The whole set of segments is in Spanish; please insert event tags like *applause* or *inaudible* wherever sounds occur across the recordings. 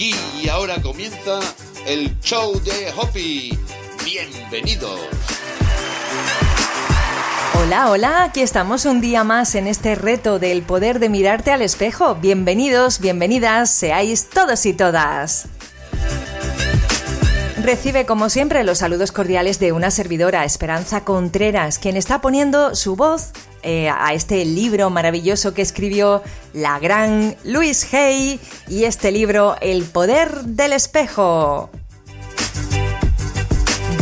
Y ahora comienza el show de Hoppy. Bienvenidos. Hola, hola, aquí estamos un día más en este reto del poder de mirarte al espejo. Bienvenidos, bienvenidas, seáis todos y todas. Recibe como siempre los saludos cordiales de una servidora, Esperanza Contreras, quien está poniendo su voz eh, a este libro maravilloso que escribió la gran Louise Hay y este libro El poder del espejo.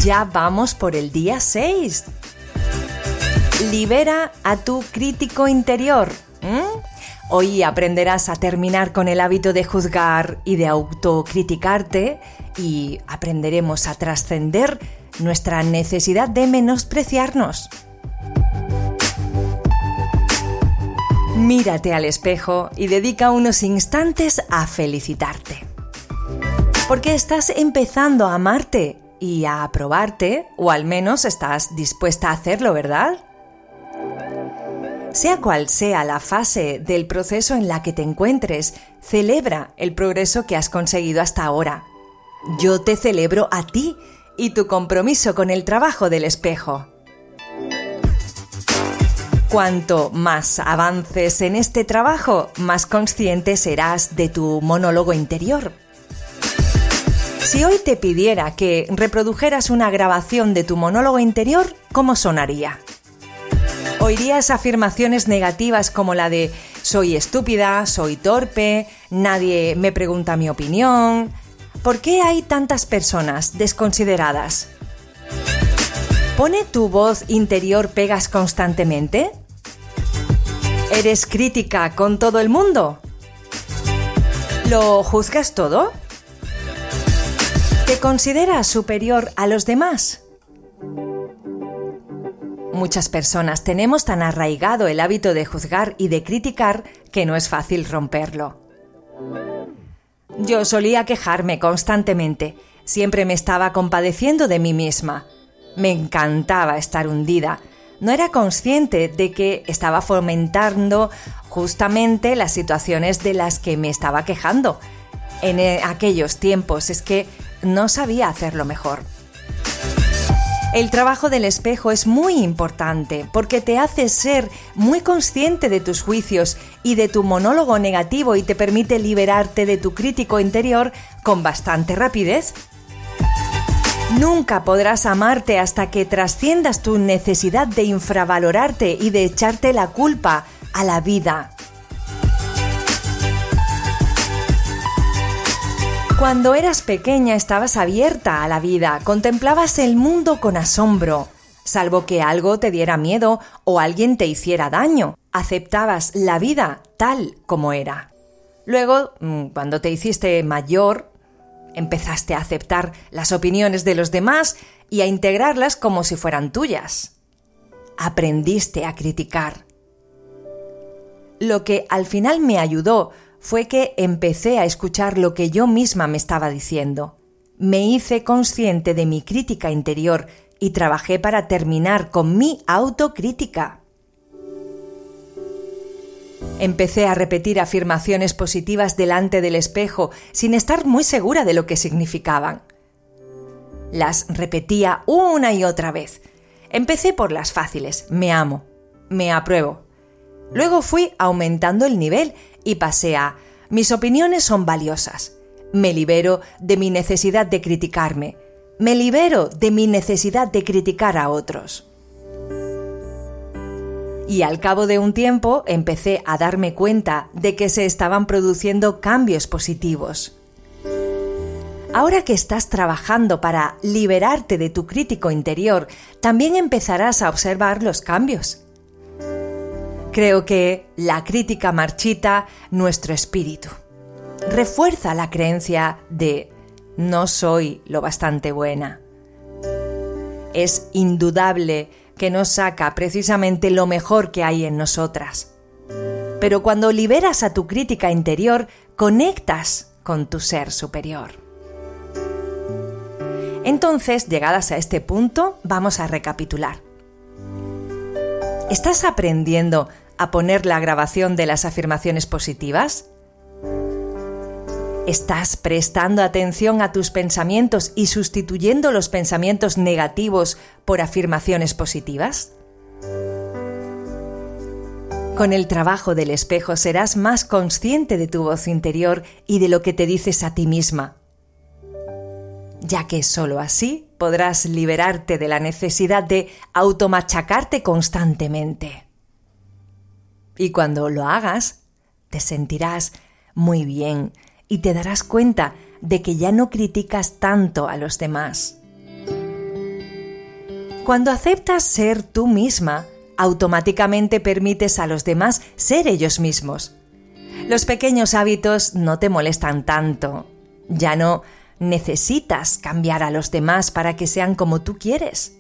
Ya vamos por el día 6. Libera a tu crítico interior. Hoy aprenderás a terminar con el hábito de juzgar y de autocriticarte y aprenderemos a trascender nuestra necesidad de menospreciarnos. Mírate al espejo y dedica unos instantes a felicitarte. Porque estás empezando a amarte y a aprobarte, o al menos estás dispuesta a hacerlo, ¿verdad? Sea cual sea la fase del proceso en la que te encuentres, celebra el progreso que has conseguido hasta ahora. Yo te celebro a ti y tu compromiso con el trabajo del espejo. Cuanto más avances en este trabajo, más consciente serás de tu monólogo interior. Si hoy te pidiera que reprodujeras una grabación de tu monólogo interior, ¿cómo sonaría? Oirías afirmaciones negativas como la de soy estúpida, soy torpe, nadie me pregunta mi opinión. ¿Por qué hay tantas personas desconsideradas? ¿Pone tu voz interior pegas constantemente? ¿Eres crítica con todo el mundo? ¿Lo juzgas todo? ¿Te consideras superior a los demás? Muchas personas tenemos tan arraigado el hábito de juzgar y de criticar que no es fácil romperlo. Yo solía quejarme constantemente, siempre me estaba compadeciendo de mí misma. Me encantaba estar hundida. No era consciente de que estaba fomentando justamente las situaciones de las que me estaba quejando. En eh, aquellos tiempos es que no sabía hacerlo mejor. El trabajo del espejo es muy importante porque te hace ser muy consciente de tus juicios y de tu monólogo negativo y te permite liberarte de tu crítico interior con bastante rapidez. Nunca podrás amarte hasta que trasciendas tu necesidad de infravalorarte y de echarte la culpa a la vida. Cuando eras pequeña estabas abierta a la vida, contemplabas el mundo con asombro, salvo que algo te diera miedo o alguien te hiciera daño. Aceptabas la vida tal como era. Luego, mm, cuando te hiciste mayor, empezaste a aceptar las opiniones de los demás y a integrarlas como si fueran tuyas. Aprendiste a criticar. Lo que al final me ayudó fue que empecé a escuchar lo que yo misma me estaba diciendo. Me hice consciente de mi crítica interior y trabajé para terminar con mi autocrítica. Empecé a repetir afirmaciones positivas delante del espejo sin estar muy segura de lo que significaban. Las repetía una y otra vez. Empecé por las fáciles, me amo, me apruebo. Luego fui aumentando el nivel y pasea. Mis opiniones son valiosas. Me libero de mi necesidad de criticarme. Me libero de mi necesidad de criticar a otros. Y al cabo de un tiempo empecé a darme cuenta de que se estaban produciendo cambios positivos. Ahora que estás trabajando para liberarte de tu crítico interior, también empezarás a observar los cambios. Creo que la crítica marchita nuestro espíritu. Refuerza la creencia de no soy lo bastante buena. Es indudable que nos saca precisamente lo mejor que hay en nosotras. Pero cuando liberas a tu crítica interior, conectas con tu ser superior. Entonces, llegadas a este punto, vamos a recapitular. ¿Estás aprendiendo a poner la grabación de las afirmaciones positivas? ¿Estás prestando atención a tus pensamientos y sustituyendo los pensamientos negativos por afirmaciones positivas? Con el trabajo del espejo serás más consciente de tu voz interior y de lo que te dices a ti misma, ya que sólo así podrás liberarte de la necesidad de automachacarte constantemente. Y cuando lo hagas, te sentirás muy bien y te darás cuenta de que ya no criticas tanto a los demás. Cuando aceptas ser tú misma, automáticamente permites a los demás ser ellos mismos. Los pequeños hábitos no te molestan tanto. Ya no necesitas cambiar a los demás para que sean como tú quieres.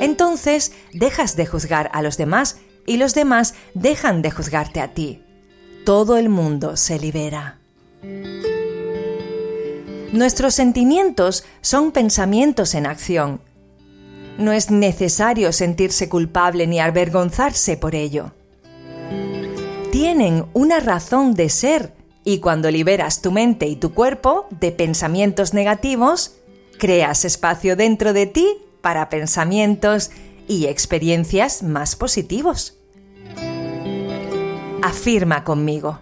Entonces dejas de juzgar a los demás y los demás dejan de juzgarte a ti. Todo el mundo se libera. Nuestros sentimientos son pensamientos en acción. No es necesario sentirse culpable ni avergonzarse por ello. Tienen una razón de ser y cuando liberas tu mente y tu cuerpo de pensamientos negativos, creas espacio dentro de ti para pensamientos y experiencias más positivos. Afirma conmigo.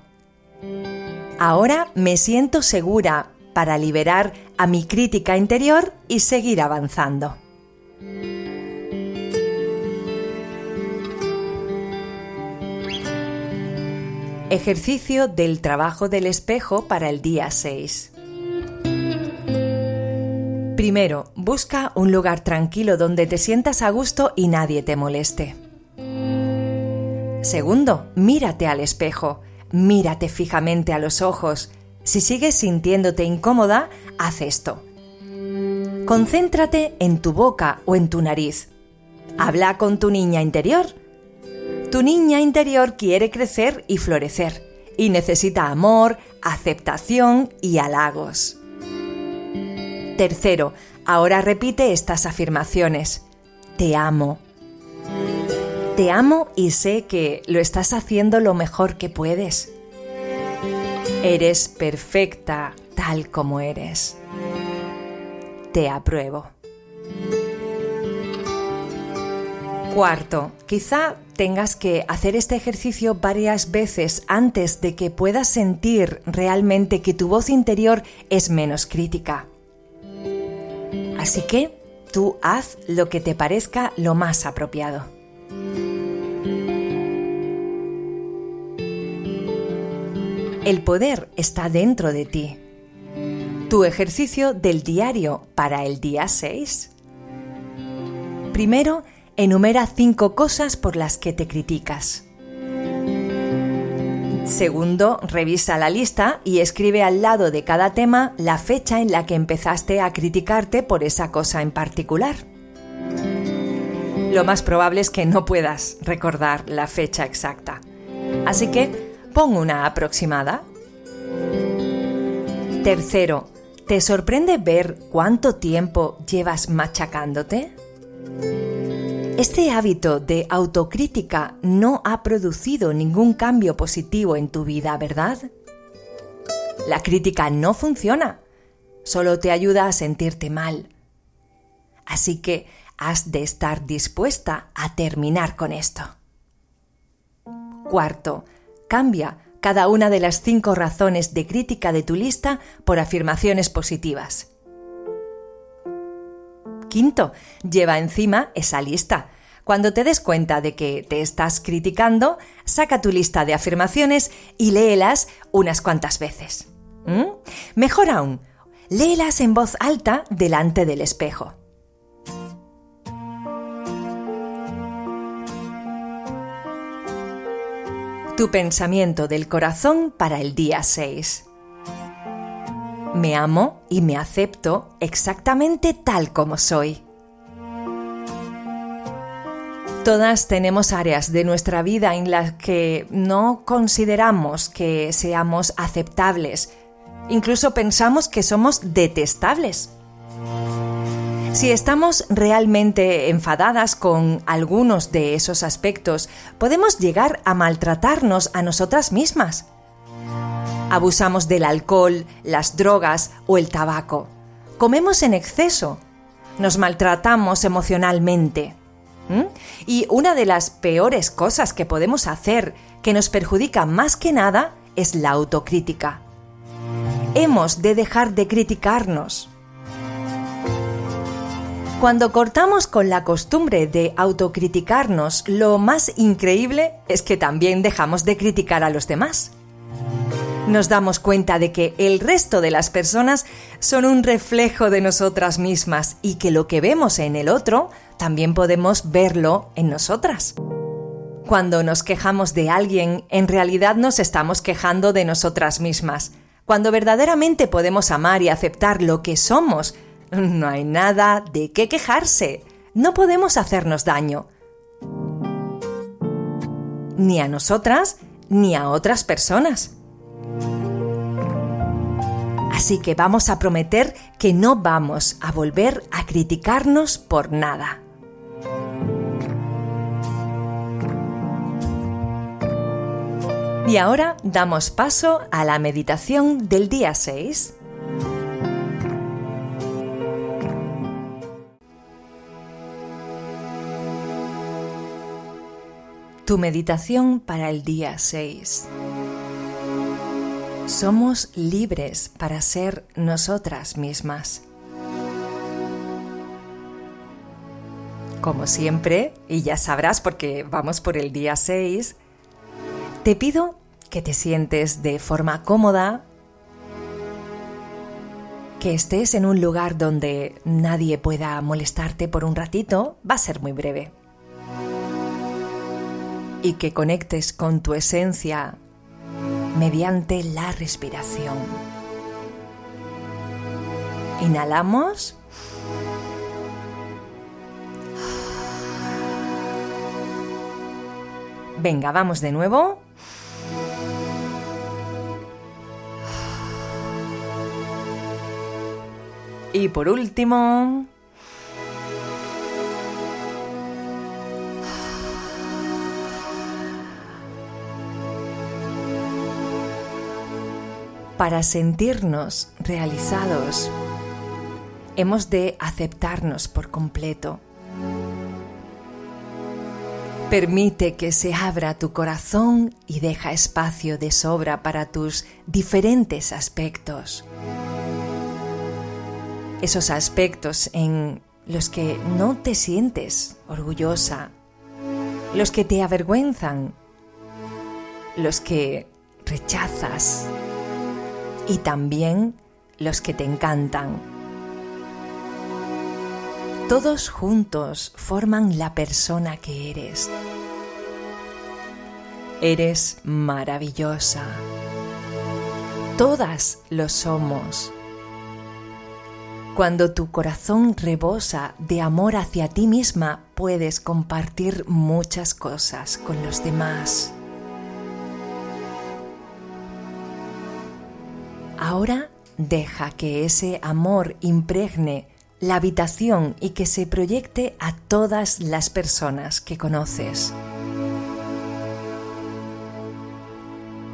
Ahora me siento segura para liberar a mi crítica interior y seguir avanzando. Ejercicio del trabajo del espejo para el día 6. Primero, busca un lugar tranquilo donde te sientas a gusto y nadie te moleste. Segundo, mírate al espejo, mírate fijamente a los ojos. Si sigues sintiéndote incómoda, haz esto. Concéntrate en tu boca o en tu nariz. Habla con tu niña interior tu niña interior quiere crecer y florecer y necesita amor, aceptación y halagos. Tercero, ahora repite estas afirmaciones. Te amo. Te amo y sé que lo estás haciendo lo mejor que puedes. Eres perfecta tal como eres. Te apruebo. Cuarto, quizá tengas que hacer este ejercicio varias veces antes de que puedas sentir realmente que tu voz interior es menos crítica. Así que tú haz lo que te parezca lo más apropiado. El poder está dentro de ti. Tu ejercicio del diario para el día 6. Primero, enumera cinco cosas por las que te criticas. Segundo, revisa la lista y escribe al lado de cada tema la fecha en la que empezaste a criticarte por esa cosa en particular. Lo más probable es que no puedas recordar la fecha exacta. Así que pon una aproximada. Tercero, ¿te sorprende ver cuánto tiempo llevas machacándote? Este hábito de autocrítica no ha producido ningún cambio positivo en tu vida, ¿verdad? La crítica no funciona, solo te ayuda a sentirte mal. Así que has de estar dispuesta a terminar con esto. Cuarto, cambia cada una de las cinco razones de crítica de tu lista por afirmaciones positivas. Quinto, lleva encima esa lista. Cuando te des cuenta de que te estás criticando, saca tu lista de afirmaciones y léelas unas cuantas veces. ¿Mm? Mejor aún, léelas en voz alta delante del espejo. Tu pensamiento del corazón para el día 6. Me amo y me acepto exactamente tal como soy. Todas tenemos áreas de nuestra vida en las que no consideramos que seamos aceptables. Incluso pensamos que somos detestables. Si estamos realmente enfadadas con algunos de esos aspectos, podemos llegar a maltratarnos a nosotras mismas. Abusamos del alcohol, las drogas o el tabaco. Comemos en exceso. Nos maltratamos emocionalmente. ¿Mm? Y una de las peores cosas que podemos hacer, que nos perjudica más que nada, es la autocrítica. Hemos de dejar de criticarnos. Cuando cortamos con la costumbre de autocriticarnos, lo más increíble es que también dejamos de criticar a los demás. Nos damos cuenta de que el resto de las personas son un reflejo de nosotras mismas y que lo que vemos en el otro también podemos verlo en nosotras. Cuando nos quejamos de alguien, en realidad nos estamos quejando de nosotras mismas. Cuando verdaderamente podemos amar y aceptar lo que somos, no hay nada de qué quejarse. No podemos hacernos daño. Ni a nosotras, ni a otras personas. Así que vamos a prometer que no vamos a volver a criticarnos por nada. Y ahora damos paso a la meditación del día 6. Tu meditación para el día 6. Somos libres para ser nosotras mismas. Como siempre, y ya sabrás porque vamos por el día 6, te pido que te sientes de forma cómoda, que estés en un lugar donde nadie pueda molestarte por un ratito, va a ser muy breve y que conectes con tu esencia mediante la respiración. Inhalamos. Venga, vamos de nuevo. Y por último, para sentirnos realizados, hemos de aceptarnos por completo. Permite que se abra tu corazón y deja espacio de sobra para tus diferentes aspectos. Esos aspectos en los que no te sientes orgullosa, los que te avergüenzan, los que rechazas y también los que te encantan. Todos juntos forman la persona que eres. Eres maravillosa. Todas lo somos. Cuando tu corazón rebosa de amor hacia ti misma, puedes compartir muchas cosas con los demás. Ahora deja que ese amor impregne la habitación y que se proyecte a todas las personas que conoces.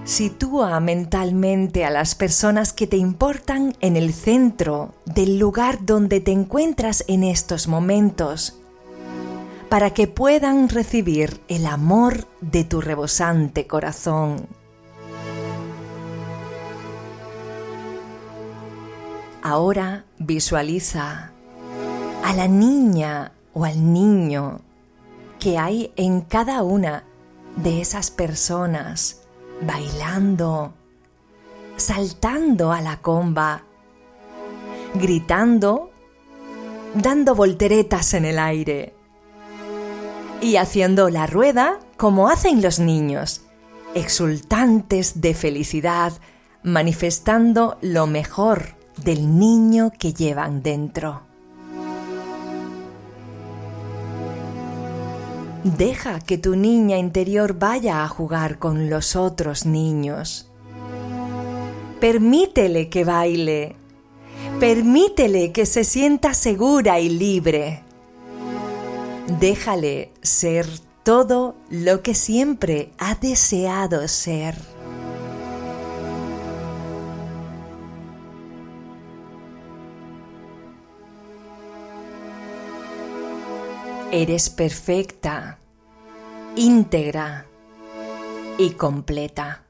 Sitúa mentalmente a las personas que te importan en el centro del lugar donde te encuentras en estos momentos, para que puedan recibir el amor de tu rebosante corazón. Ahora visualiza a la niña o al niño que hay en cada una de esas personas bailando, saltando a la comba, gritando, dando volteretas en el aire y haciendo la rueda como hacen los niños, exultantes de felicidad, manifestando lo mejor del niño que llevan dentro. Deja que tu niña interior vaya a jugar con los otros niños. Permítele que baile. Permítele que se sienta segura y libre. Déjale ser todo lo que siempre ha deseado ser. Eres perfecta, íntegra y completa.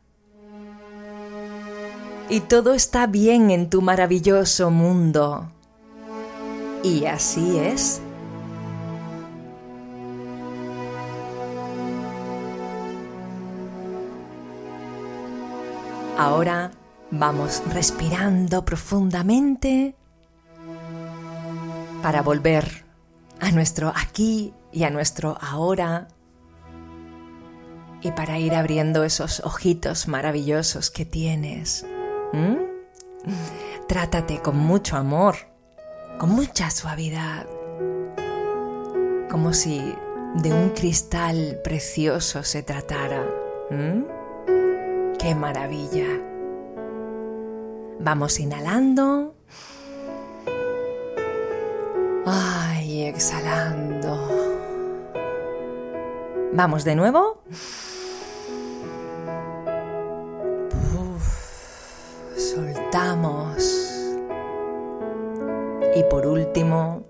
Y todo está bien en tu maravilloso mundo. Y así es. Ahora vamos respirando profundamente para volver a nuestro aquí y a nuestro ahora y para ir abriendo esos ojitos maravillosos que tienes. Trátate con mucho amor, con mucha suavidad, como si de un cristal precioso se tratara. ¡Qué maravilla! Vamos inhalando. Ay, exhalando. Vamos de nuevo. soltamos. Y por último,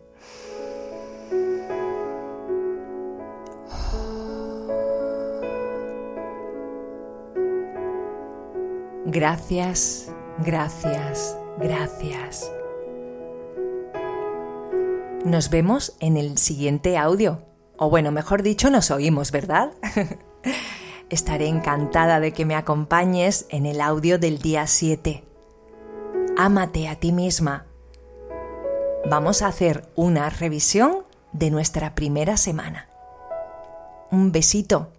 Gracias, gracias, gracias. Nos vemos en el siguiente audio. O bueno, mejor dicho, nos oímos, ¿verdad? *laughs* Estaré encantada de que me acompañes en el audio del día 7. Ámate a ti misma. Vamos a hacer una revisión de nuestra primera semana. Un besito.